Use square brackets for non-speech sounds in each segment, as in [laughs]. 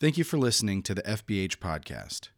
Thank you for listening to the FBH podcast.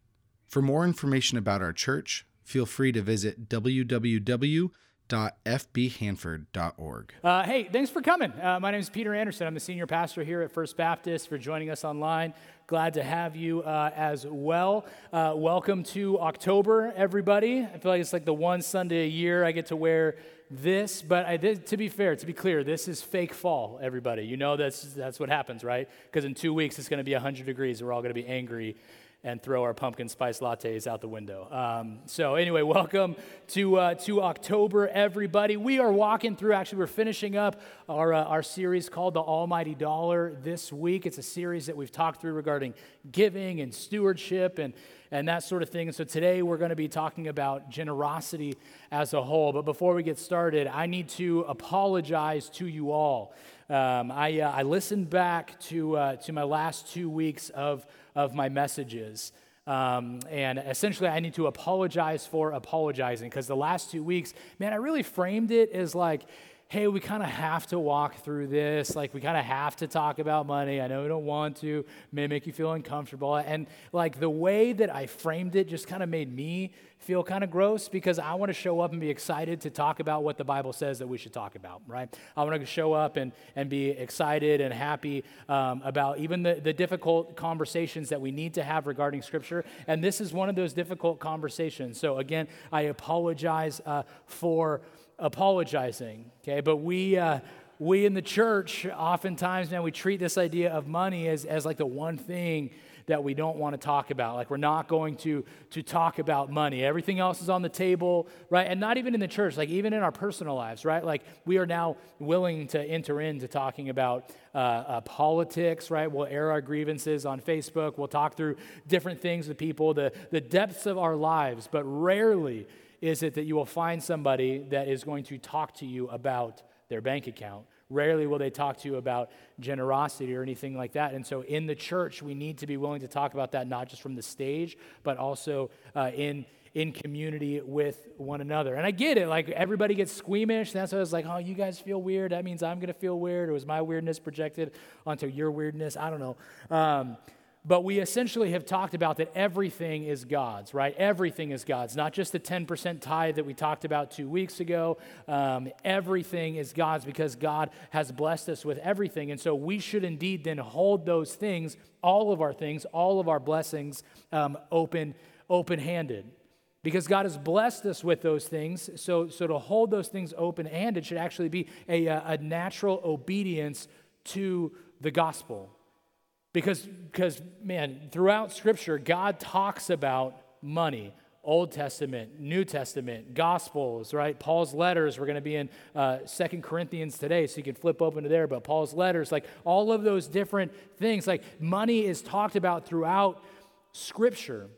For more information about our church, feel free to visit www.fbhanford.org. Uh, hey, thanks for coming. Uh, my name is Peter Anderson. I'm the senior pastor here at First Baptist. For joining us online, glad to have you uh, as well. Uh, welcome to October, everybody. I feel like it's like the one Sunday a year I get to wear this, but I did, to be fair, to be clear, this is fake fall, everybody. You know that's, that's what happens, right? Because in two weeks it's going to be 100 degrees. We're all going to be angry and throw our pumpkin spice lattes out the window. Um, so anyway, welcome to uh, to October, everybody. We are walking through. Actually, we're finishing up our uh, our series called the Almighty Dollar this week. It's a series that we've talked through regarding giving and stewardship and and that sort of thing. And so today we're going to be talking about generosity as a whole. But before we get started, I need to apologize to you all. Um, I, uh, I listened back to, uh, to my last two weeks of, of my messages. Um, and essentially, I need to apologize for apologizing because the last two weeks, man, I really framed it as like, hey, we kind of have to walk through this. Like, we kind of have to talk about money. I know we don't want to, may make you feel uncomfortable. And like the way that I framed it just kind of made me feel kind of gross because I want to show up and be excited to talk about what the Bible says that we should talk about, right? I want to show up and, and be excited and happy um, about even the, the difficult conversations that we need to have regarding Scripture. And this is one of those difficult conversations. So, again, I apologize uh, for apologizing, okay? But we, uh, we in the church, oftentimes, man, we treat this idea of money as, as like the one thing that we don't want to talk about. Like we're not going to, to talk about money. Everything else is on the table, right? And not even in the church, like even in our personal lives, right? Like we are now willing to enter into talking about uh, uh, politics, right? We'll air our grievances on Facebook. We'll talk through different things with people, the, the depths of our lives, but rarely is it that you will find somebody that is going to talk to you about their bank account. Rarely will they talk to you about generosity or anything like that. And so in the church, we need to be willing to talk about that, not just from the stage, but also uh, in in community with one another. And I get it, like everybody gets squeamish. And that's why I was like, oh, you guys feel weird. That means I'm going to feel weird. Or was my weirdness projected onto your weirdness? I don't know. Um, but we essentially have talked about that everything is God's, right? Everything is God's, not just the 10% tithe that we talked about two weeks ago. Um, everything is God's because God has blessed us with everything. And so we should indeed then hold those things, all of our things, all of our blessings, um, open, open handed. Because God has blessed us with those things. So, so to hold those things open handed should actually be a, a natural obedience to the gospel. Because, because, man, throughout Scripture, God talks about money. Old Testament, New Testament, Gospels, right? Paul's letters, we're going to be in uh, Second Corinthians today, so you can flip open to there, but Paul's letters, like all of those different things, like money is talked about throughout Scripture.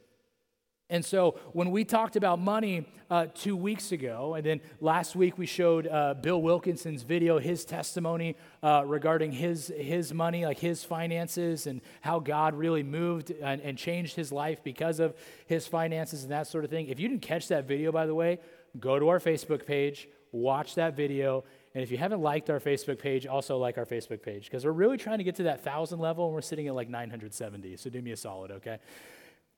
And so when we talked about money uh, two weeks ago, and then last week we showed uh, Bill Wilkinson's video, his testimony uh, regarding his, his money, like his finances, and how God really moved and, and changed his life because of his finances and that sort of thing. If you didn't catch that video, by the way, go to our Facebook page, watch that video, and if you haven't liked our Facebook page, also like our Facebook page because we're really trying to get to that thousand level and we're sitting at like 970. So do me a solid, okay?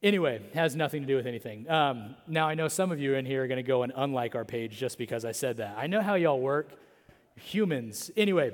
Anyway, has nothing to do with anything. Um, now, I know some of you in here are going to go and unlike our page just because I said that. I know how y'all work. Humans. Anyway,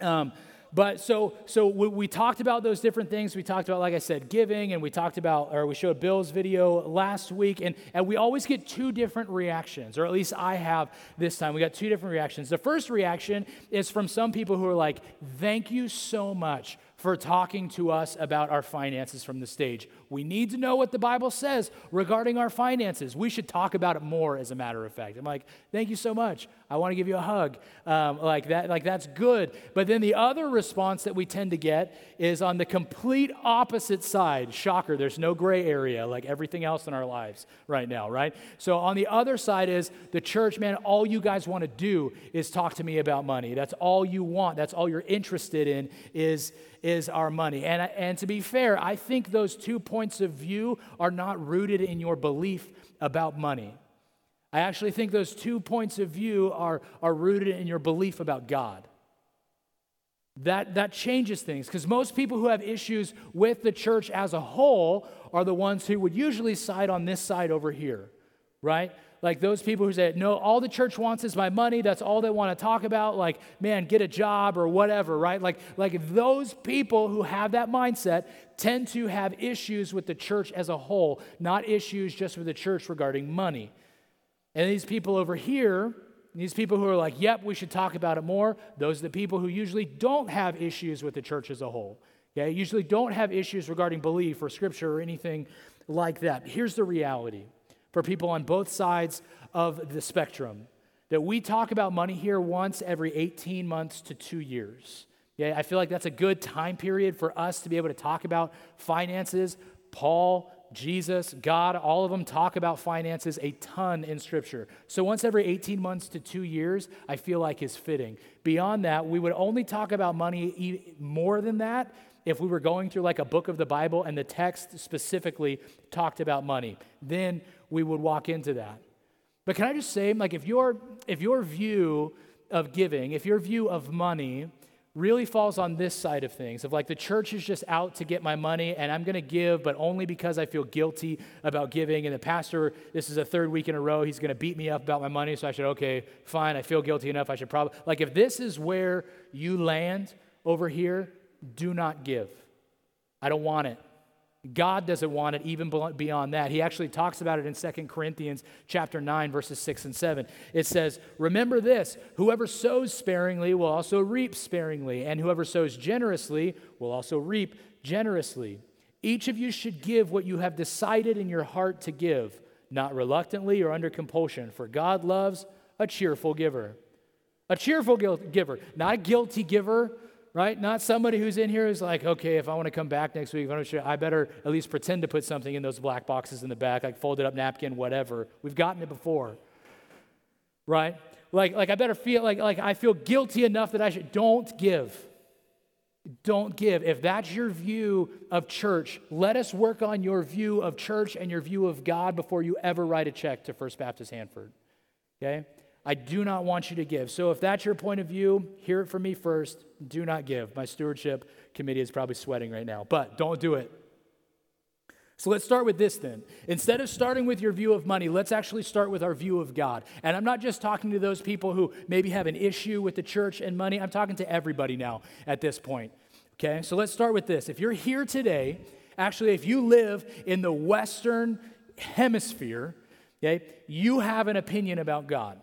um, but so so we, we, talked about those different things. We talked about, like I said, giving, and we talked about, or we showed Bill's video last week, and, and we always get two different reactions, or at least I have this time. We got two different reactions. The first reaction is from some people who are like, "Thank you so much for talking to us about our finances from the stage. We need to know what the Bible says regarding our finances. We should talk about it more, as a matter of fact. I'm like, thank you so much. I want to give you a hug. Um, like that, like that's good. But then the other response that we tend to get is on the complete opposite side. Shocker, there's no gray area like everything else in our lives right now, right? So on the other side is the church, man, all you guys want to do is talk to me about money. That's all you want. That's all you're interested in is is our money. And, and to be fair, I think those two points of view are not rooted in your belief about money. I actually think those two points of view are, are rooted in your belief about God. that, that changes things because most people who have issues with the church as a whole are the ones who would usually side on this side over here, right? Like those people who say, no, all the church wants is my money. That's all they want to talk about. Like, man, get a job or whatever, right? Like, like those people who have that mindset tend to have issues with the church as a whole, not issues just with the church regarding money. And these people over here, these people who are like, yep, we should talk about it more, those are the people who usually don't have issues with the church as a whole. Okay, usually don't have issues regarding belief or scripture or anything like that. Here's the reality for people on both sides of the spectrum that we talk about money here once every 18 months to two years. Yeah, I feel like that's a good time period for us to be able to talk about finances. Paul Jesus, God, all of them talk about finances a ton in Scripture. So once every 18 months to two years, I feel like is fitting. Beyond that, we would only talk about money more than that if we were going through like a book of the Bible and the text specifically talked about money. Then we would walk into that. But can I just say, like, if your if your view of giving, if your view of money really falls on this side of things of like the church is just out to get my money and I'm going to give, but only because I feel guilty about giving. And the pastor, this is a third week in a row, he's going to beat me up about my money. So I should, okay, fine, I feel guilty enough. I should probably, like, if this is where you land over here, do not give. I don't want it. God doesn't want it even beyond that. He actually talks about it in 2 Corinthians chapter 9 verses 6 and 7. It says, "Remember this, whoever sows sparingly will also reap sparingly, and whoever sows generously will also reap generously. Each of you should give what you have decided in your heart to give, not reluctantly or under compulsion, for God loves a cheerful giver." A cheerful giver, not a guilty giver, right? Not somebody who's in here who's like, okay, if I want to come back next week, I better at least pretend to put something in those black boxes in the back, like folded up napkin, whatever. We've gotten it before, right? Like, like I better feel like, like I feel guilty enough that I should. Don't give. Don't give. If that's your view of church, let us work on your view of church and your view of God before you ever write a check to First Baptist Hanford. Okay? I do not want you to give. So if that's your point of view, hear it from me first. Do not give. My stewardship committee is probably sweating right now, but don't do it. So let's start with this then. Instead of starting with your view of money, let's actually start with our view of God. And I'm not just talking to those people who maybe have an issue with the church and money, I'm talking to everybody now at this point. Okay, so let's start with this. If you're here today, actually, if you live in the Western hemisphere, okay, you have an opinion about God.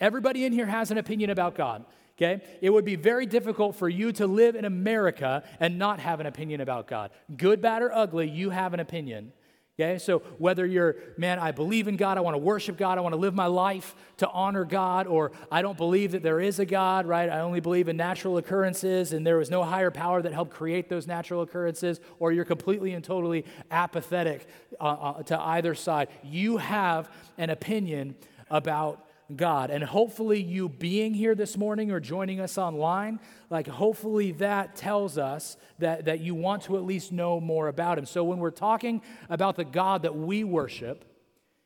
Everybody in here has an opinion about God. Okay? It would be very difficult for you to live in America and not have an opinion about God. Good, bad, or ugly, you have an opinion. Okay? So whether you're, man, I believe in God, I want to worship God, I want to live my life to honor God, or I don't believe that there is a God, right? I only believe in natural occurrences and there was no higher power that helped create those natural occurrences, or you're completely and totally apathetic uh, uh, to either side. You have an opinion about God. And hopefully, you being here this morning or joining us online, like hopefully that tells us that, that you want to at least know more about Him. So, when we're talking about the God that we worship,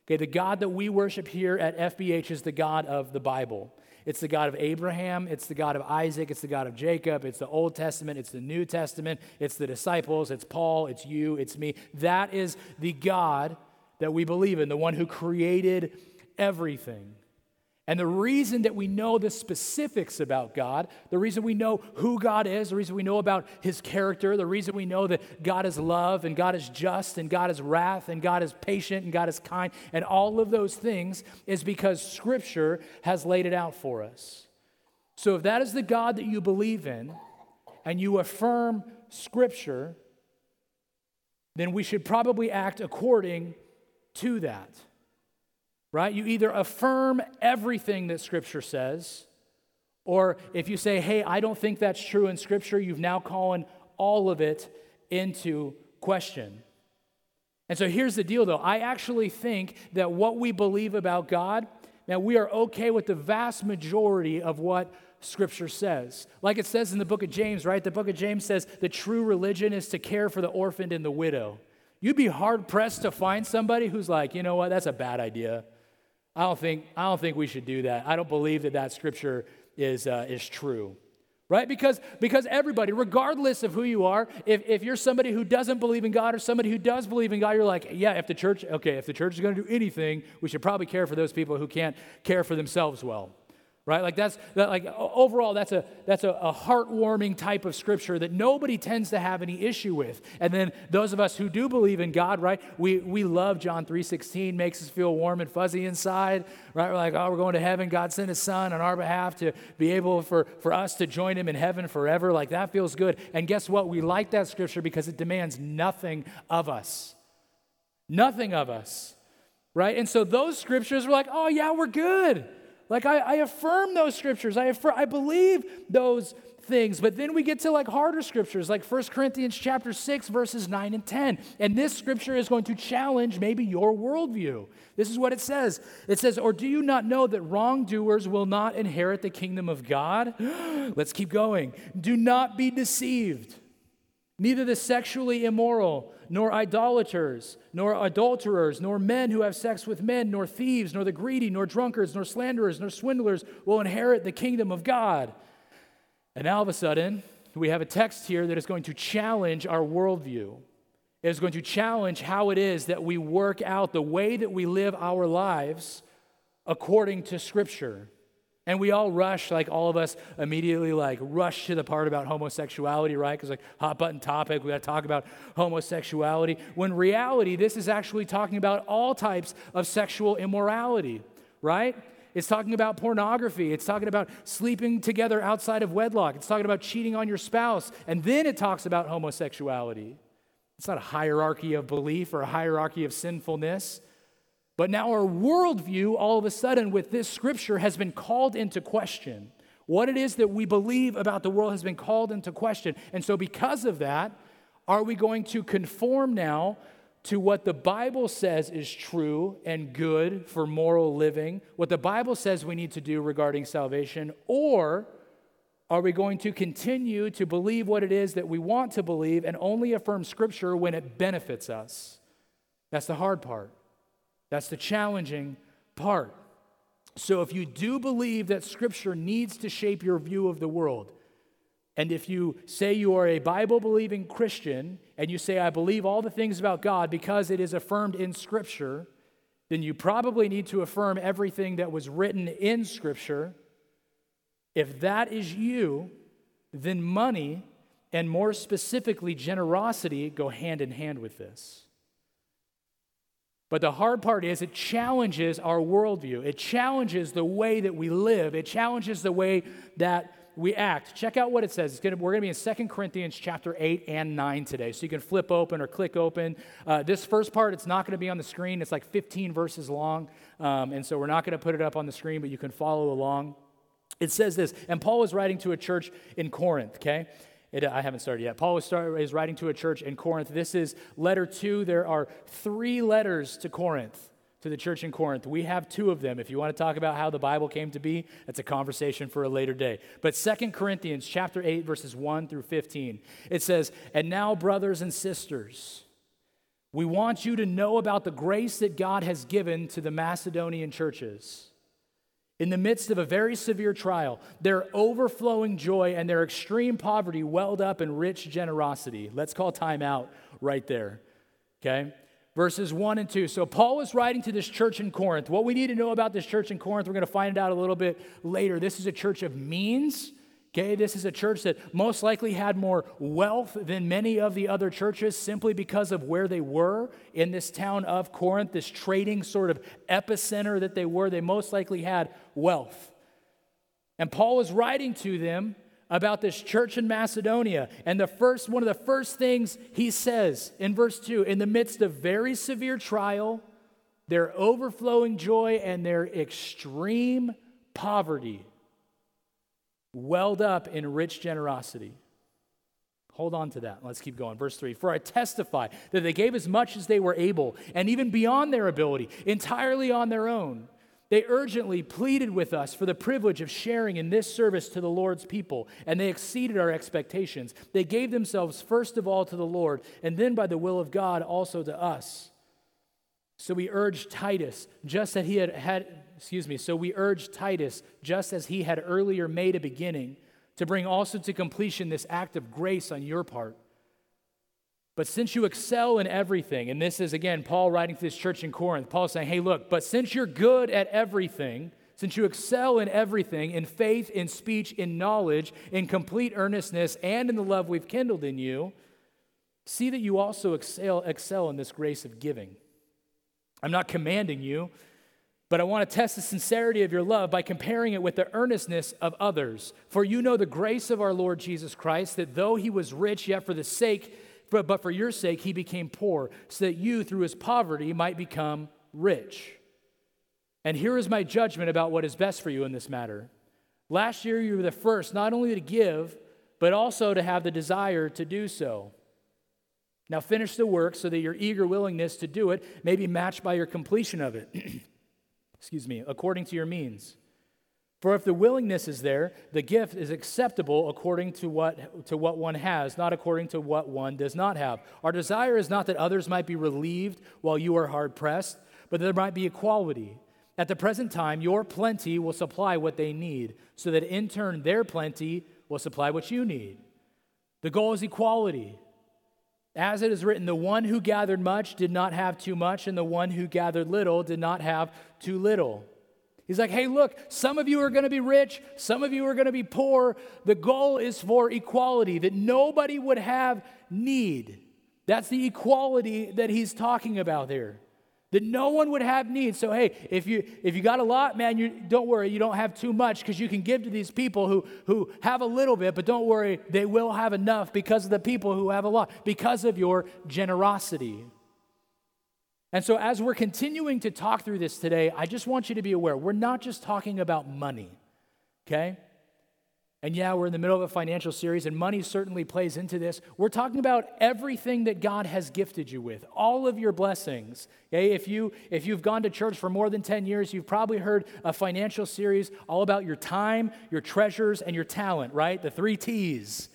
okay, the God that we worship here at FBH is the God of the Bible. It's the God of Abraham, it's the God of Isaac, it's the God of Jacob, it's the Old Testament, it's the New Testament, it's the disciples, it's Paul, it's you, it's me. That is the God that we believe in, the one who created everything. And the reason that we know the specifics about God, the reason we know who God is, the reason we know about his character, the reason we know that God is love and God is just and God is wrath and God is patient and God is kind and all of those things is because scripture has laid it out for us. So if that is the God that you believe in and you affirm scripture, then we should probably act according to that right? You either affirm everything that Scripture says, or if you say, hey, I don't think that's true in Scripture, you've now calling all of it into question. And so here's the deal, though. I actually think that what we believe about God, now we are okay with the vast majority of what Scripture says. Like it says in the book of James, right? The book of James says the true religion is to care for the orphaned and the widow. You'd be hard pressed to find somebody who's like, you know what, that's a bad idea. I don't think, I don't think we should do that. I don't believe that that scripture is, uh, is true. right? Because, because everybody, regardless of who you are, if, if you're somebody who doesn't believe in God or somebody who does believe in God, you're like, yeah, if the church, okay, if the church is going to do anything, we should probably care for those people who can't care for themselves well right? Like that's that, like overall that's a that's a, a, heartwarming type of scripture that nobody tends to have any issue with. And then those of us who do believe in god right we we love john 3.16 makes us feel warm and fuzzy inside right? We're like oh we're going to heaven. God sent his son on our behalf to be able for for us to join him in heaven forever. Like that feels good. And guess what? We like that scripture because it demands nothing of us. Nothing of us right? And so those scriptures are like oh yeah we're good like I, I affirm those scriptures. I, affirm, I believe those things. But then we get to like harder scriptures, like 1 Corinthians chapter 6, verses 9 and 10. And this scripture is going to challenge maybe your worldview. This is what it says. It says, Or do you not know that wrongdoers will not inherit the kingdom of God? [gasps] Let's keep going. Do not be deceived. Neither the sexually immoral, nor idolaters, nor adulterers, nor men who have sex with men, nor thieves, nor the greedy, nor drunkards, nor slanderers, nor swindlers will inherit the kingdom of God. And now all of a sudden, we have a text here that is going to challenge our worldview. It is going to challenge how it is that we work out the way that we live our lives according to Scripture. And we all rush, like all of us immediately like rush to the part about homosexuality, right? Because like hot button topic, we got to talk about homosexuality. When reality, this is actually talking about all types of sexual immorality, right? It's talking about pornography. It's talking about sleeping together outside of wedlock. It's talking about cheating on your spouse. And then it talks about homosexuality. It's not a hierarchy of belief or a hierarchy of sinfulness. But now our worldview, all of a sudden, with this scripture, has been called into question. What it is that we believe about the world has been called into question. And so, because of that, are we going to conform now to what the Bible says is true and good for moral living, what the Bible says we need to do regarding salvation, or are we going to continue to believe what it is that we want to believe and only affirm Scripture when it benefits us? That's the hard part. That's the challenging part. So, if you do believe that Scripture needs to shape your view of the world, and if you say you are a Bible believing Christian and you say, I believe all the things about God because it is affirmed in Scripture, then you probably need to affirm everything that was written in Scripture. If that is you, then money, and more specifically generosity, go hand in hand with this. But the hard part is it challenges our worldview. It challenges the way that we live. It challenges the way that we act. Check out what it says. Gonna, we're going to be in 2 Corinthians chapter 8 and 9 today. So you can flip open or click open. Uh, this first part, it's not going to be on the screen. It's like 15 verses long. Um, and so we're not going to put it up on the screen, but you can follow along. It says this, and Paul was writing to a church in Corinth, okay? It, I haven't started yet. Paul was start, is writing to a church in Corinth. This is letter two. There are three letters to Corinth, to the church in Corinth. We have two of them. If you want to talk about how the Bible came to be, that's a conversation for a later day. But Second Corinthians chapter 8, verses 1 through 15, it says, And now, brothers and sisters, we want you to know about the grace that God has given to the Macedonian churches. In the midst of a very severe trial, their overflowing joy and their extreme poverty welled up in rich generosity. Let's call time out right there. Okay? Verses 1 and 2. So, Paul was writing to this church in Corinth. What we need to know about this church in Corinth, we're going to find it out a little bit later. This is a church of means Okay, this is a church that most likely had more wealth than many of the other churches simply because of where they were in this town of Corinth, this trading sort of epicenter that they were. They most likely had wealth. And Paul is writing to them about this church in Macedonia. And the first one of the first things he says in verse 2 in the midst of very severe trial, their overflowing joy and their extreme poverty welled up in rich generosity. Hold on to that. Let's keep going. Verse 3 For I testify that they gave as much as they were able, and even beyond their ability, entirely on their own. They urgently pleaded with us for the privilege of sharing in this service to the Lord's people, and they exceeded our expectations. They gave themselves first of all to the Lord, and then by the will of God also to us. So we urged Titus, just as he had, had excuse me, so we urge Titus, just as he had earlier made a beginning, to bring also to completion this act of grace on your part. But since you excel in everything, and this is again Paul writing to this church in Corinth, Paul saying, hey, look, but since you're good at everything, since you excel in everything, in faith, in speech, in knowledge, in complete earnestness, and in the love we've kindled in you, see that you also excel, excel in this grace of giving. I'm not commanding you, but I want to test the sincerity of your love by comparing it with the earnestness of others. For you know the grace of our Lord Jesus Christ, that though he was rich, yet for the sake but for your sake he became poor, so that you, through his poverty, might become rich. And here is my judgment about what is best for you in this matter. Last year, you were the first not only to give, but also to have the desire to do so. Now finish the work so that your eager willingness to do it may be matched by your completion of it. [clears throat] Excuse me, according to your means. For if the willingness is there, the gift is acceptable according to what, to what one has, not according to what one does not have. Our desire is not that others might be relieved while you are hard pressed, but that there might be equality. At the present time, your plenty will supply what they need, so that in turn, their plenty will supply what you need. The goal is equality. As it is written, the one who gathered much did not have too much, and the one who gathered little did not have too little. He's like, hey, look, some of you are going to be rich, some of you are going to be poor. The goal is for equality, that nobody would have need. That's the equality that he's talking about there. That no one would have need. So hey, if you if you got a lot, man, you don't worry, you don't have too much because you can give to these people who who have a little bit, but don't worry, they will have enough because of the people who have a lot, because of your generosity. And so, as we're continuing to talk through this today, I just want you to be aware we're not just talking about money, okay? And yeah, we're in the middle of a financial series, and money certainly plays into this. We're talking about everything that God has gifted you with, all of your blessings. Okay? If, you, if you've gone to church for more than 10 years, you've probably heard a financial series all about your time, your treasures, and your talent, right? The three T's.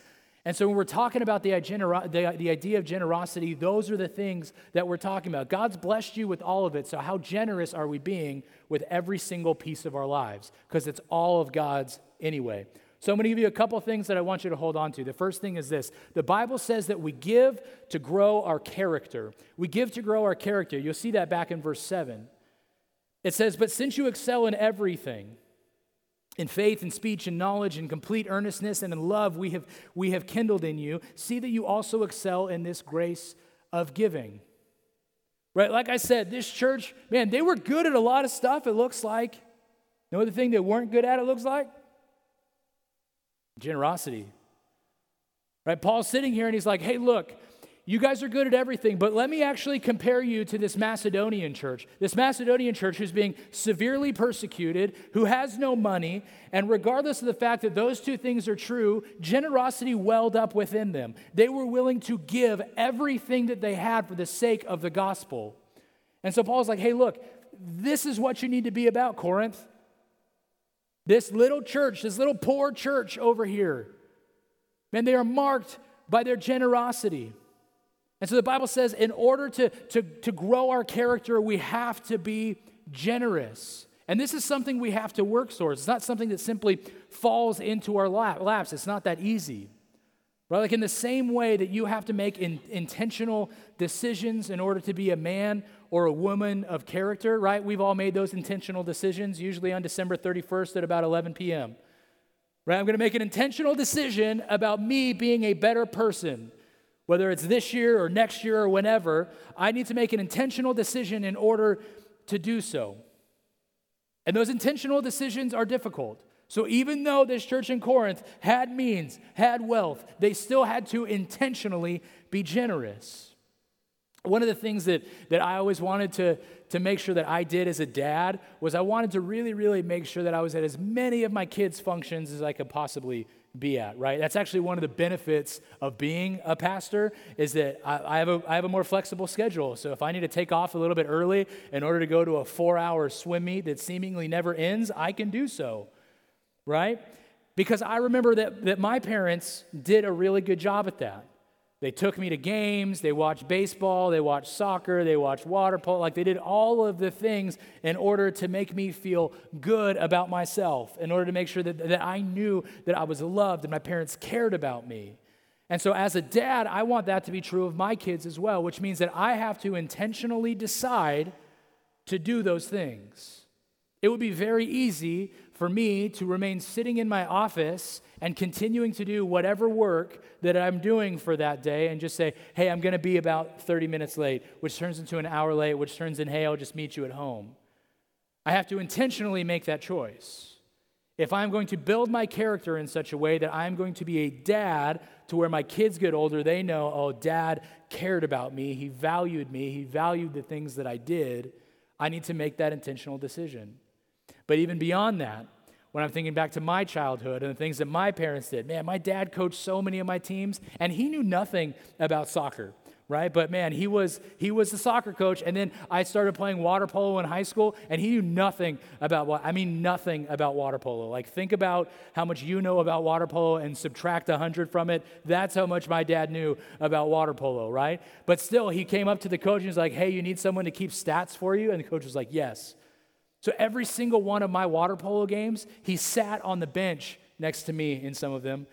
And so when we're talking about the, the, the idea of generosity, those are the things that we're talking about. God's blessed you with all of it. So, how generous are we being with every single piece of our lives? Because it's all of God's anyway. So, I'm going to give you a couple things that I want you to hold on to. The first thing is this the Bible says that we give to grow our character. We give to grow our character. You'll see that back in verse 7. It says, But since you excel in everything, in faith and speech and knowledge and complete earnestness and in love we have, we have kindled in you, see that you also excel in this grace of giving. Right? Like I said, this church, man, they were good at a lot of stuff, it looks like. No other thing they weren't good at, it looks like? Generosity. Right? Paul's sitting here and he's like, hey, look, you guys are good at everything, but let me actually compare you to this Macedonian church. This Macedonian church who's being severely persecuted, who has no money, and regardless of the fact that those two things are true, generosity welled up within them. They were willing to give everything that they had for the sake of the gospel. And so Paul's like, hey, look, this is what you need to be about, Corinth. This little church, this little poor church over here, man, they are marked by their generosity. And so the Bible says, in order to, to, to grow our character, we have to be generous. And this is something we have to work towards. It's not something that simply falls into our lap, laps. It's not that easy. Right? Like in the same way that you have to make in, intentional decisions in order to be a man or a woman of character, right? We've all made those intentional decisions, usually on December 31st at about 11 p.m. Right? I'm going to make an intentional decision about me being a better person whether it's this year or next year or whenever, I need to make an intentional decision in order to do so. And those intentional decisions are difficult. So even though this church in Corinth had means, had wealth, they still had to intentionally be generous. One of the things that, that I always wanted to, to make sure that I did as a dad was I wanted to really, really make sure that I was at as many of my kids' functions as I could possibly be at, right? That's actually one of the benefits of being a pastor is that I, I, have a, I have a more flexible schedule. So if I need to take off a little bit early in order to go to a four hour swim meet that seemingly never ends, I can do so, right? Because I remember that, that my parents did a really good job at that. They took me to games, they watched baseball, they watched soccer, they watched water polo. Like they did all of the things in order to make me feel good about myself, in order to make sure that, that I knew that I was loved and my parents cared about me. And so, as a dad, I want that to be true of my kids as well, which means that I have to intentionally decide to do those things. It would be very easy for me to remain sitting in my office and continuing to do whatever work that I'm doing for that day and just say, hey, I'm going to be about 30 minutes late, which turns into an hour late, which turns in, hey, I'll just meet you at home. I have to intentionally make that choice. If I'm going to build my character in such a way that I'm going to be a dad to where my kids get older, they know, oh, dad cared about me, he valued me, he valued the things that I did, I need to make that intentional decision. But even beyond that, when I'm thinking back to my childhood and the things that my parents did, man, my dad coached so many of my teams, and he knew nothing about soccer, right? But man, he was he was the soccer coach, and then I started playing water polo in high school, and he knew nothing about what I mean, nothing about water polo. Like think about how much you know about water polo and subtract hundred from it. That's how much my dad knew about water polo, right? But still, he came up to the coach and was like, "Hey, you need someone to keep stats for you," and the coach was like, "Yes." So every single one of my water polo games, he sat on the bench next to me in some of them.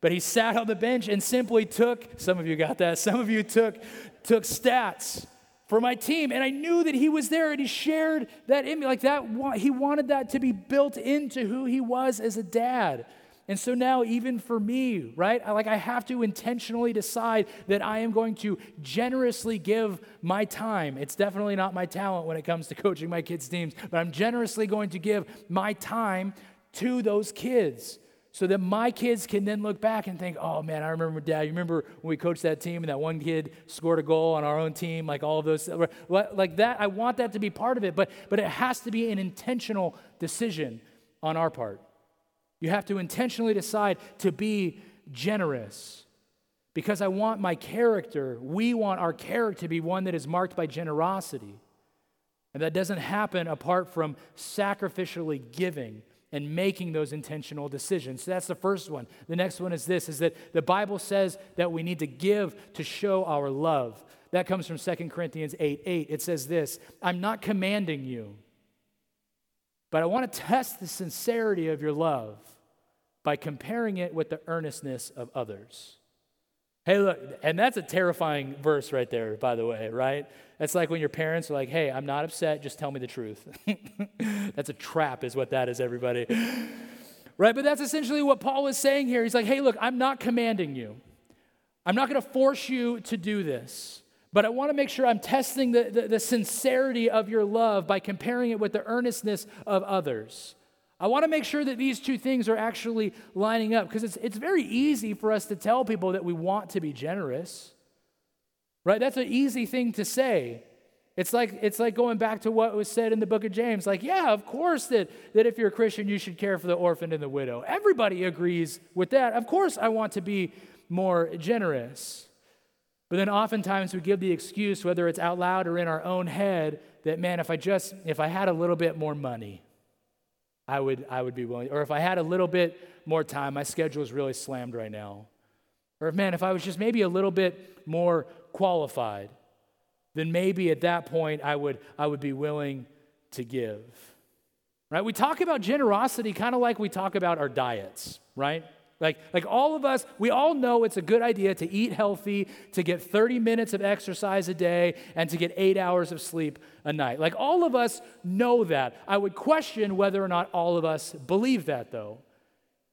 But he sat on the bench and simply took, some of you got that, some of you took, took stats for my team. And I knew that he was there and he shared that in me. Like that, he wanted that to be built into who he was as a dad. And so now, even for me, right, I, like I have to intentionally decide that I am going to generously give my time. It's definitely not my talent when it comes to [laughs] coaching my kids' teams, but I'm generously going to give my time to those kids so that my kids can then look back and think, oh man, I remember dad. You remember when we coached that team and that one kid scored a goal on our own team, like all of those, uh, like that. I want that to be part of it, but, but it has to be an intentional decision on our part. You have to intentionally decide to be generous because I want my character, we want our character to be one that is marked by generosity. And that doesn't happen apart from sacrificially giving and making those intentional decisions. So that's the first one. The next one is this is that the Bible says that we need to give to show our love. That comes from 2 Corinthians 8 8. It says this I'm not commanding you, but I want to test the sincerity of your love by comparing it with the earnestness of others. Hey, look, and that's a terrifying verse right there, by the way, right? That's like when your parents are like, hey, I'm not upset, just tell me the truth. [laughs] that's a trap, is what that is, everybody. right? But that's essentially what Paul is saying here. He's like, hey, look, I'm not commanding you, I'm not going to force you to do this. But I want to make sure I'm testing the, the, the sincerity of your love by comparing it with the earnestness of others. I want to make sure that these two things are actually lining up because it's, it's very easy for us to tell people that we want to be generous, right? That's an easy thing to say. It's like, it's like going back to what was said in the book of James. Like, yeah, of course that, that if you're a Christian, you should care for the orphan and the widow. Everybody agrees with that. Of course, I want to be more generous. But then oftentimes we give the excuse, whether it's out loud or in our own head, that man, if I just, if I had a little bit more money, I would, I would be willing. Or if I had a little bit more time, my schedule is really slammed right now. Or, if, man, if I was just maybe a little bit more qualified, then maybe at that point I would, I would be willing to give. Right? We talk about generosity kind of like we talk about our diets, right? Like, like all of us, we all know it's a good idea to eat healthy, to get 30 minutes of exercise a day, and to get eight hours of sleep a night. Like all of us know that. I would question whether or not all of us believe that, though.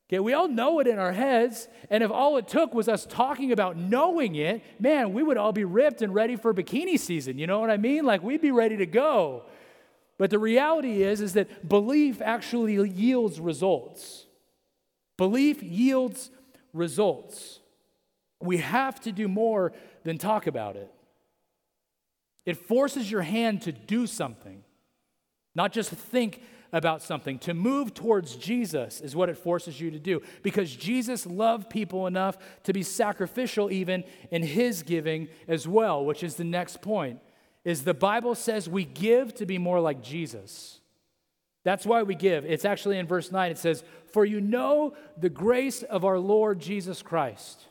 Okay, we all know it in our heads, and if all it took was us talking about knowing it, man, we would all be ripped and ready for bikini season. You know what I mean? Like we'd be ready to go. But the reality is, is that belief actually yields results. Belief yields results. We have to do more than talk about it. It forces your hand to do something, not just think about something. To move towards Jesus is what it forces you to do because Jesus loved people enough to be sacrificial even in his giving as well, which is the next point. Is the Bible says we give to be more like Jesus. That's why we give. It's actually in verse 9. It says, For you know the grace of our Lord Jesus Christ,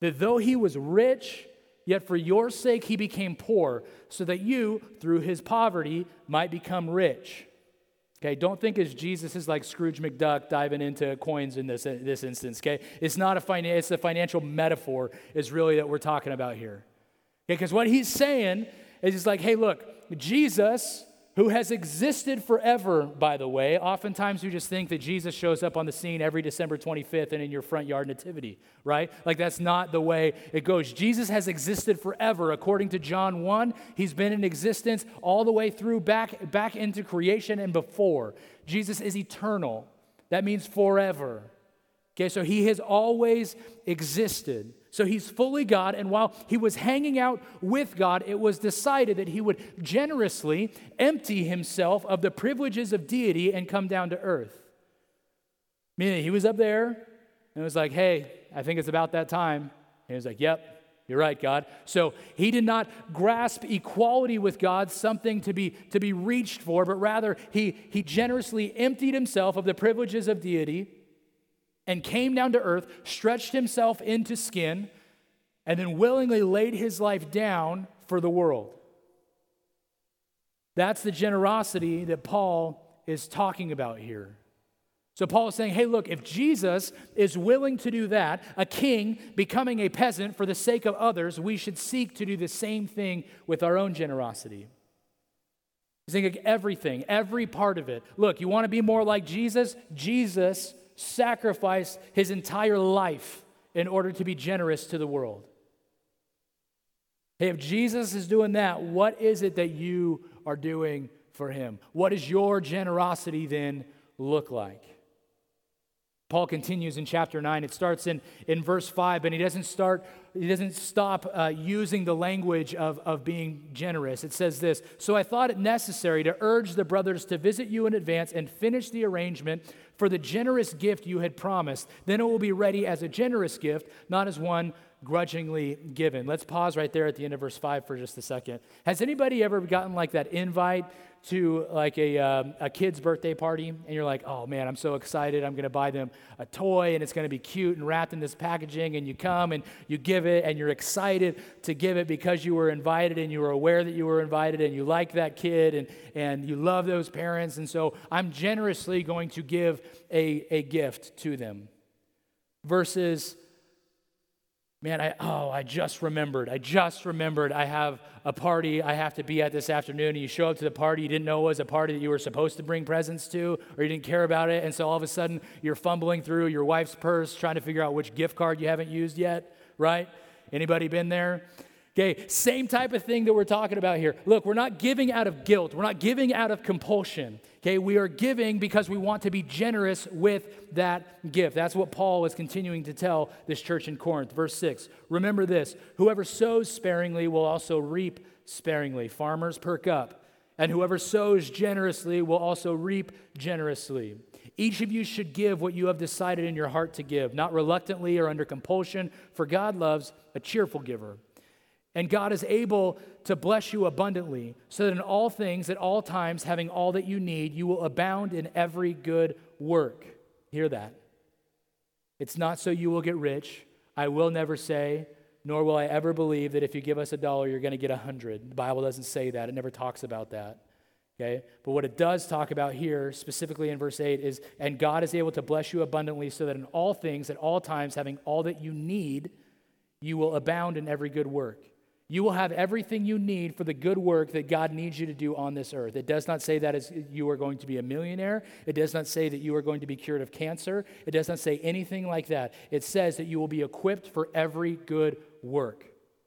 that though he was rich, yet for your sake he became poor, so that you, through his poverty, might become rich. Okay, don't think as Jesus is like Scrooge McDuck diving into coins in this, this instance. Okay, it's not a finan- it's a financial metaphor is really that we're talking about here. Okay, because what he's saying is he's like, hey, look, Jesus who has existed forever, by the way. Oftentimes we just think that Jesus shows up on the scene every December 25th and in your front yard nativity, right? Like that's not the way it goes. Jesus has existed forever. According to John 1, he's been in existence all the way through back, back into creation and before. Jesus is eternal. That means forever. Okay, so he has always existed. So he's fully God, and while he was hanging out with God, it was decided that he would generously empty himself of the privileges of deity and come down to earth. Meaning he was up there and was like, hey, I think it's about that time. And he was like, yep, you're right, God. So he did not grasp equality with God, something to be, to be reached for, but rather he, he generously emptied himself of the privileges of deity and came down to earth, stretched himself into skin, and then willingly laid his life down for the world. That's the generosity that Paul is talking about here. So Paul is saying, hey, look, if Jesus is willing to do that, a king becoming a peasant for the sake of others, we should seek to do the same thing with our own generosity. He's saying everything, every part of it. Look, you want to be more like Jesus? Jesus sacrificed his entire life in order to be generous to the world. Hey, if Jesus is doing that, what is it that you are doing for him? What does your generosity then look like? Paul continues in chapter 9. It starts in, in verse 5, and he doesn't start, he doesn't stop uh, using the language of, of being generous. It says this So I thought it necessary to urge the brothers to visit you in advance and finish the arrangement for the generous gift you had promised. Then it will be ready as a generous gift, not as one grudgingly given. Let's pause right there at the end of verse 5 for just a second. Has anybody ever gotten like that invite to like a, um, a kid's birthday party and you're like, oh man, I'm so excited. I'm going to buy them a toy and it's going to be cute and wrapped in this packaging. And you come and you give it and you're excited to give it because you were invited and you were aware that you were invited and you like that kid and, and you love those parents. And so I'm generously going to give a, a gift to them. Versus Man, I, oh, I just remembered. I just remembered I have a party I have to be at this afternoon. And you show up to the party, you didn't know it was a party that you were supposed to bring presents to, or you didn't care about it. And so all of a sudden, you're fumbling through your wife's purse trying to figure out which gift card you haven't used yet, right? Anybody been there? Okay, same type of thing that we're talking about here. Look, we're not giving out of guilt, we're not giving out of compulsion. Okay, we are giving because we want to be generous with that gift. That's what Paul is continuing to tell this church in Corinth. Verse 6 Remember this whoever sows sparingly will also reap sparingly. Farmers perk up. And whoever sows generously will also reap generously. Each of you should give what you have decided in your heart to give, not reluctantly or under compulsion, for God loves a cheerful giver. And God is able to bless you abundantly, so that in all things, at all times, having all that you need, you will abound in every good work. Hear that. It's not so you will get rich. I will never say, nor will I ever believe that if you give us a dollar, you're going to get a hundred. The Bible doesn't say that, it never talks about that. Okay? But what it does talk about here, specifically in verse 8, is and God is able to bless you abundantly so that in all things, at all times, having all that you need, you will abound in every good work. You will have everything you need for the good work that God needs you to do on this earth. It does not say that as you are going to be a millionaire. It does not say that you are going to be cured of cancer. It does not say anything like that. It says that you will be equipped for every good work.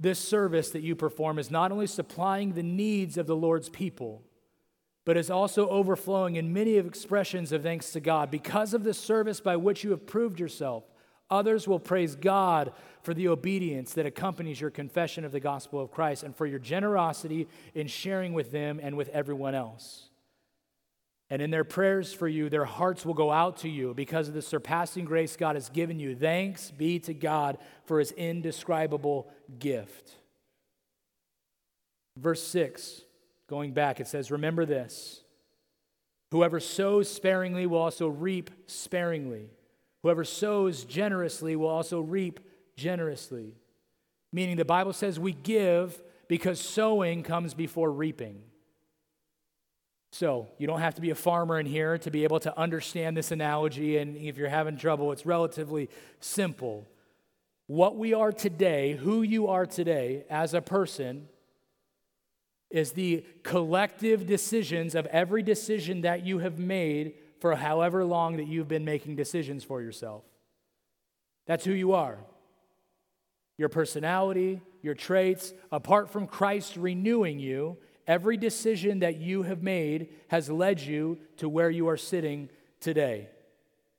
this service that you perform is not only supplying the needs of the Lord's people but is also overflowing in many expressions of thanks to God because of the service by which you have proved yourself Others will praise God for the obedience that accompanies your confession of the gospel of Christ and for your generosity in sharing with them and with everyone else. And in their prayers for you, their hearts will go out to you because of the surpassing grace God has given you. Thanks be to God for his indescribable gift. Verse 6, going back, it says, Remember this whoever sows sparingly will also reap sparingly. Whoever sows generously will also reap generously. Meaning, the Bible says we give because sowing comes before reaping. So, you don't have to be a farmer in here to be able to understand this analogy. And if you're having trouble, it's relatively simple. What we are today, who you are today as a person, is the collective decisions of every decision that you have made for however long that you've been making decisions for yourself. That's who you are. Your personality, your traits, apart from Christ renewing you, every decision that you have made has led you to where you are sitting today.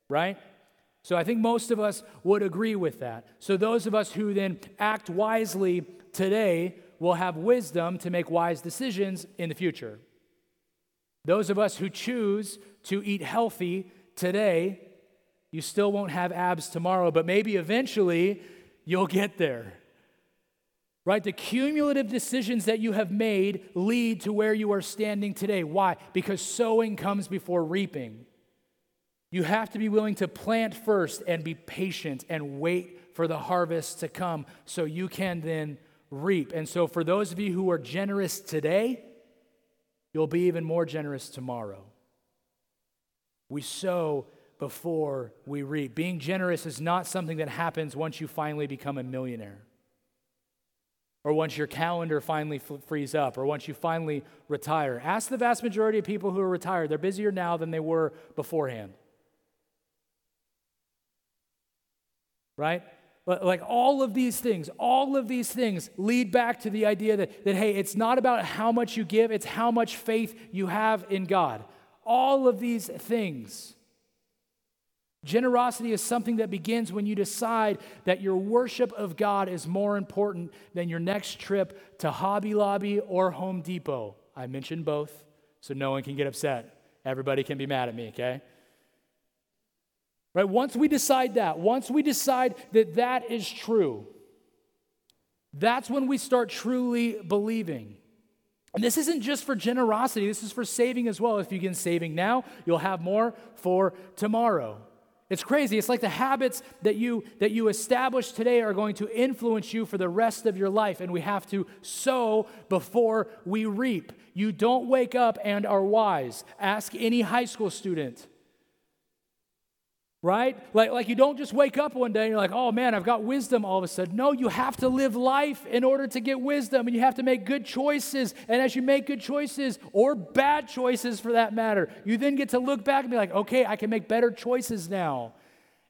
Right? So I think most of us would agree with that. So those of us who then act wisely today will have wisdom to make wise decisions in the future. Those of us who choose to eat healthy today, you still won't have abs tomorrow, but maybe eventually you'll get there. Right? The cumulative decisions that you have made lead to where you are standing today. Why? Because sowing comes before reaping. You have to be willing to plant first and be patient and wait for the harvest to come so you can then reap. And so, for those of you who are generous today, you'll be even more generous tomorrow. We sow before we reap. Being generous is not something that happens once you finally become a millionaire, or once your calendar finally frees up, or once you finally retire. Ask the vast majority of people who are retired, they're busier now than they were beforehand. Right? Like all of these things, all of these things lead back to the idea that, that, hey, it's not about how much you give, it's how much faith you have in God. All of these things. Generosity is something that begins when you decide that your worship of God is more important than your next trip to Hobby Lobby or Home Depot. I mentioned both, so no one can get upset. Everybody can be mad at me, okay? Right? Once we decide that, once we decide that that is true, that's when we start truly believing. And this isn't just for generosity, this is for saving as well. If you begin saving now, you'll have more for tomorrow. It's crazy. It's like the habits that you that you establish today are going to influence you for the rest of your life and we have to sow before we reap. You don't wake up and are wise. Ask any high school student right? Like, like you don't just wake up one day and you're like, oh man, I've got wisdom all of a sudden. No, you have to live life in order to get wisdom, and you have to make good choices. And as you make good choices, or bad choices for that matter, you then get to look back and be like, okay, I can make better choices now.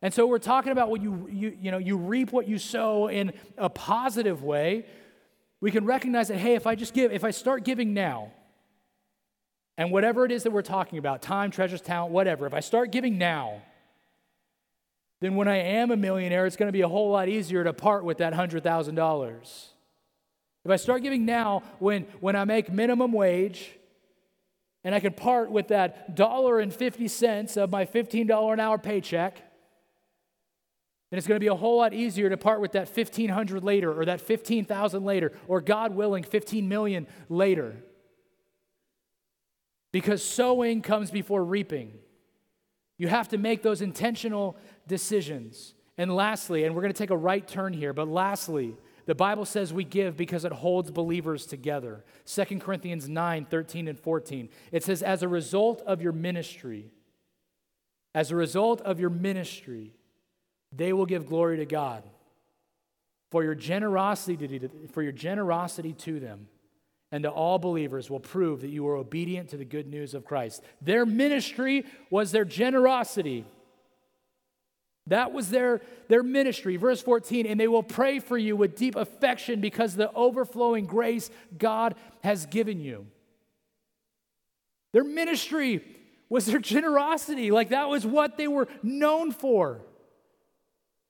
And so we're talking about what you, you, you know, you reap what you sow in a positive way. We can recognize that, hey, if I just give, if I start giving now, and whatever it is that we're talking about, time, treasures, talent, whatever, if I start giving now, then when I am a millionaire, it's going to be a whole lot easier to part with that $100,000. If I start giving now, when, when I make minimum wage, and I can part with that dollar and 50 cents of my $15 an hour paycheck, then it's going to be a whole lot easier to part with that 1500 later or that 15,000 later or God willing 15 million later. Because sowing comes before reaping. You have to make those intentional decisions. And lastly, and we're going to take a right turn here, but lastly, the Bible says we give because it holds believers together. 2 Corinthians 9, 13, and 14. It says, as a result of your ministry, as a result of your ministry, they will give glory to God for your generosity to, for your generosity to them and to all believers will prove that you are obedient to the good news of Christ. Their ministry was their generosity. That was their, their ministry. Verse 14, and they will pray for you with deep affection because the overflowing grace God has given you. Their ministry was their generosity. Like that was what they were known for.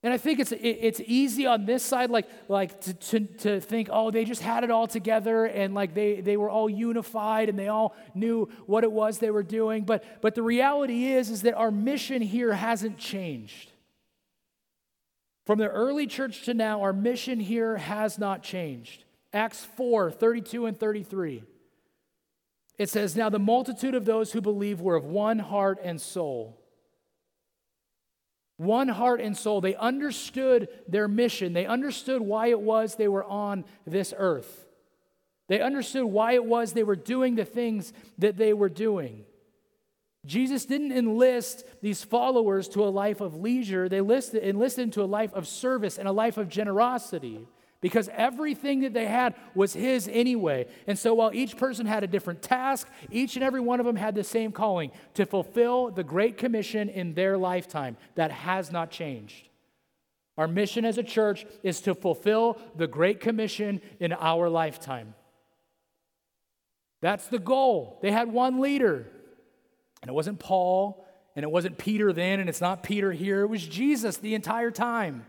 And I think it's, it's easy on this side, like, like to, to, to think, oh, they just had it all together and like they, they were all unified and they all knew what it was they were doing. But, but the reality is, is that our mission here hasn't changed. From the early church to now, our mission here has not changed. Acts 4 32 and 33. It says, Now the multitude of those who believe were of one heart and soul. One heart and soul. They understood their mission. They understood why it was they were on this earth. They understood why it was they were doing the things that they were doing. Jesus didn't enlist these followers to a life of leisure, they enlisted, enlisted into a life of service and a life of generosity because everything that they had was his anyway. And so while each person had a different task, each and every one of them had the same calling to fulfill the Great Commission in their lifetime. That has not changed. Our mission as a church is to fulfill the Great Commission in our lifetime. That's the goal. They had one leader, and it wasn't Paul, and it wasn't Peter then, and it's not Peter here. It was Jesus the entire time.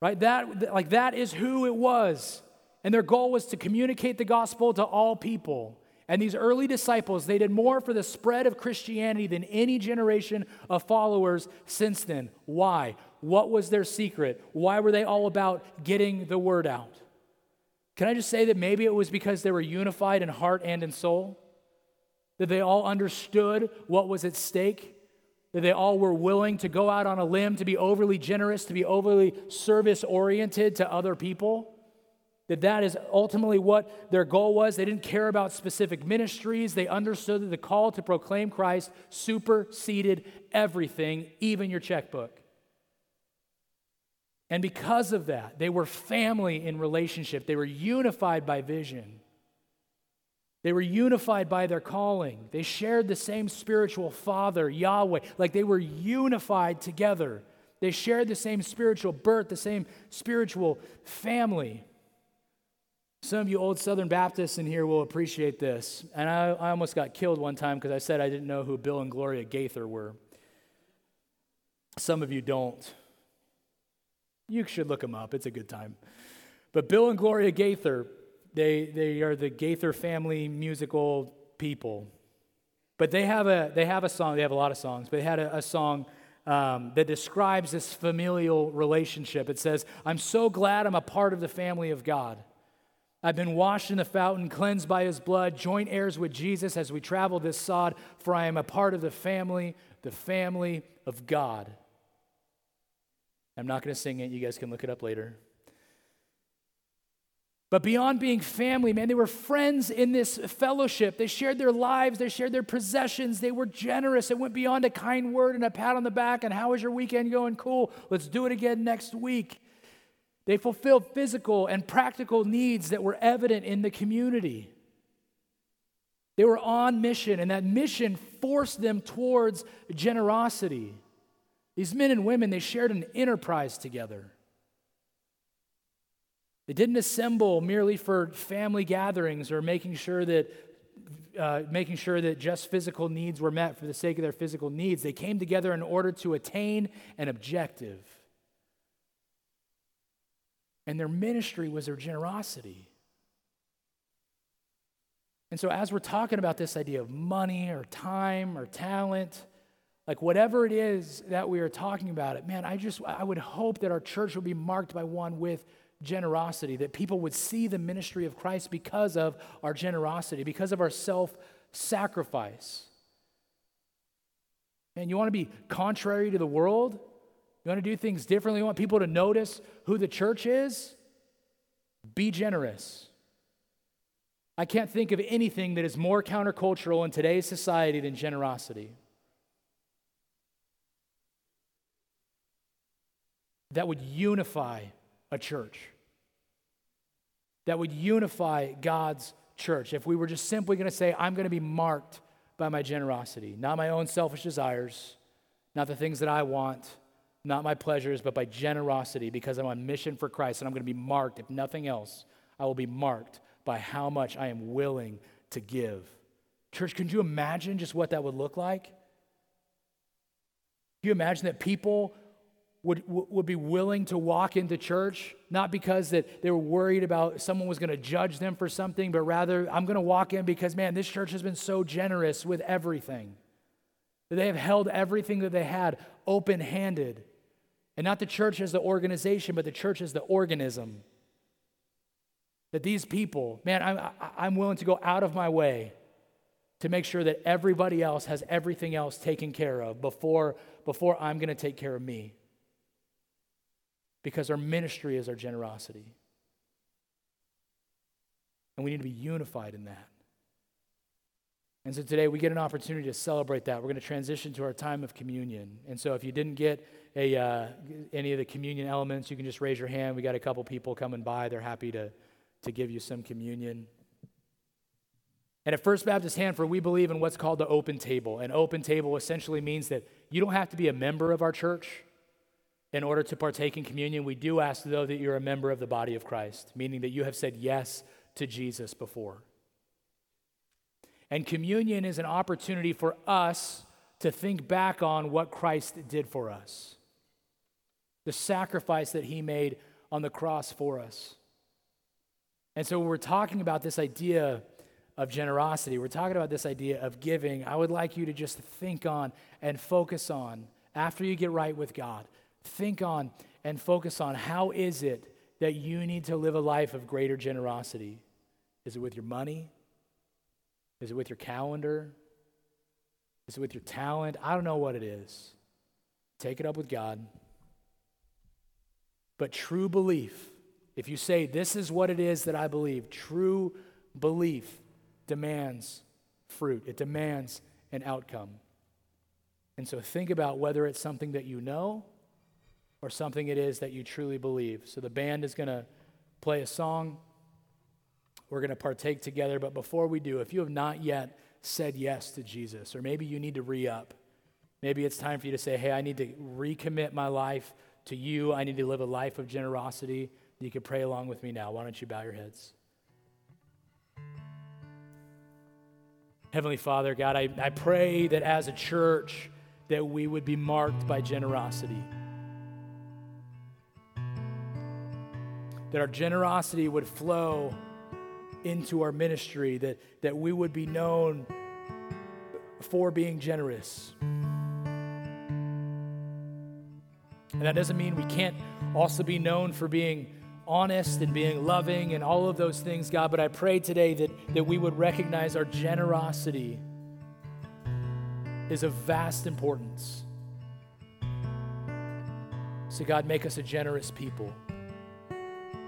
Right? That, like, that is who it was. And their goal was to communicate the gospel to all people. And these early disciples, they did more for the spread of Christianity than any generation of followers since then. Why? What was their secret? Why were they all about getting the word out? Can I just say that maybe it was because they were unified in heart and in soul? That they all understood what was at stake? that they all were willing to go out on a limb, to be overly generous, to be overly service oriented to other people. That that is ultimately what their goal was. They didn't care about specific ministries. They understood that the call to proclaim Christ superseded everything, even your checkbook. And because of that, they were family in relationship. They were unified by vision. They were unified by their calling. They shared the same spiritual father, Yahweh. Like they were unified together. They shared the same spiritual birth, the same spiritual family. Some of you old Southern Baptists in here will appreciate this. And I, I almost got killed one time because I said I didn't know who Bill and Gloria Gaither were. Some of you don't. You should look them up, it's a good time. But Bill and Gloria Gaither they, they are the Gaither family musical people. But they have a, they have a song, they have a lot of songs, but they had a, a song um, that describes this familial relationship. It says, I'm so glad I'm a part of the family of God. I've been washed in the fountain, cleansed by his blood, joint heirs with Jesus as we travel this sod, for I am a part of the family, the family of God. I'm not going to sing it. You guys can look it up later. But beyond being family, man, they were friends in this fellowship. They shared their lives, they shared their possessions, they were generous. It went beyond a kind word and a pat on the back and how was your weekend going? Cool, let's do it again next week. They fulfilled physical and practical needs that were evident in the community. They were on mission, and that mission forced them towards generosity. These men and women, they shared an enterprise together. They didn't assemble merely for family gatherings or making sure that uh, making sure that just physical needs were met for the sake of their physical needs. They came together in order to attain an objective. And their ministry was their generosity. And so, as we're talking about this idea of money or time or talent, like whatever it is that we are talking about it, man, I just, I would hope that our church would be marked by one with generosity, that people would see the ministry of Christ because of our generosity, because of our self sacrifice. Man, you want to be contrary to the world? You want to do things differently? You want people to notice who the church is? Be generous. I can't think of anything that is more countercultural in today's society than generosity. That would unify a church that would unify God's church. If we were just simply going to say, I'm going to be marked by my generosity, not my own selfish desires, not the things that I want, not my pleasures, but by generosity because I'm on mission for Christ and I'm going to be marked, if nothing else, I will be marked by how much I am willing to give. Church, could you imagine just what that would look like? Can you imagine that people would, would be willing to walk into church, not because that they were worried about someone was going to judge them for something, but rather, I'm going to walk in because, man, this church has been so generous with everything. That they have held everything that they had open handed. And not the church as the organization, but the church as the organism. That these people, man, I'm, I'm willing to go out of my way to make sure that everybody else has everything else taken care of before, before I'm going to take care of me because our ministry is our generosity. And we need to be unified in that. And so today we get an opportunity to celebrate that. We're going to transition to our time of communion. And so if you didn't get a, uh, any of the communion elements, you can just raise your hand. We got a couple people coming by. They're happy to, to give you some communion. And at First Baptist Hanford, we believe in what's called the open table. An open table essentially means that you don't have to be a member of our church in order to partake in communion, we do ask, though, that you're a member of the body of Christ, meaning that you have said yes to Jesus before. And communion is an opportunity for us to think back on what Christ did for us, the sacrifice that he made on the cross for us. And so, when we're talking about this idea of generosity, we're talking about this idea of giving, I would like you to just think on and focus on after you get right with God think on and focus on how is it that you need to live a life of greater generosity? Is it with your money? Is it with your calendar? Is it with your talent? I don't know what it is. Take it up with God. But true belief, if you say, This is what it is that I believe, true belief demands fruit, it demands an outcome. And so think about whether it's something that you know or something it is that you truly believe. So the band is going to play a song. We're going to partake together. But before we do, if you have not yet said yes to Jesus, or maybe you need to re up, maybe it's time for you to say, hey, I need to recommit my life to you. I need to live a life of generosity. You can pray along with me now. Why don't you bow your heads? Heavenly Father, God, I, I pray that as a church, that we would be marked by generosity. That our generosity would flow into our ministry, that, that we would be known for being generous. And that doesn't mean we can't also be known for being honest and being loving and all of those things, God. But I pray today that, that we would recognize our generosity is of vast importance. So, God, make us a generous people.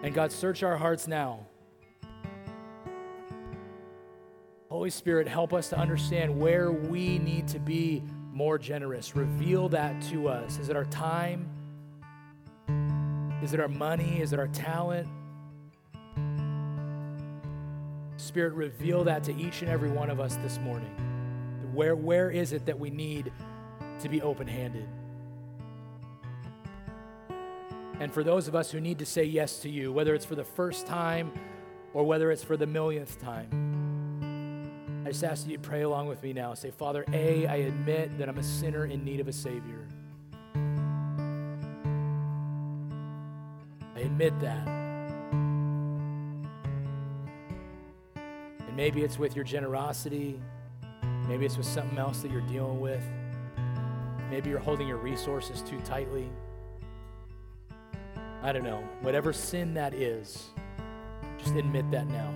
And God, search our hearts now. Holy Spirit, help us to understand where we need to be more generous. Reveal that to us. Is it our time? Is it our money? Is it our talent? Spirit, reveal that to each and every one of us this morning. Where, where is it that we need to be open handed? And for those of us who need to say yes to you, whether it's for the first time or whether it's for the millionth time, I just ask that you pray along with me now. Say, Father, A, I admit that I'm a sinner in need of a Savior. I admit that. And maybe it's with your generosity, maybe it's with something else that you're dealing with. Maybe you're holding your resources too tightly. I don't know, whatever sin that is, just admit that now.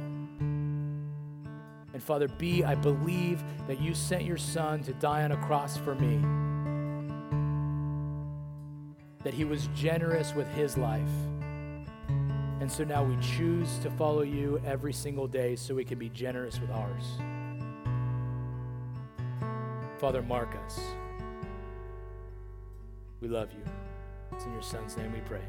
And Father, B, I believe that you sent your son to die on a cross for me, that he was generous with his life. And so now we choose to follow you every single day so we can be generous with ours. Father, mark us. We love you. It's in your son's name we pray.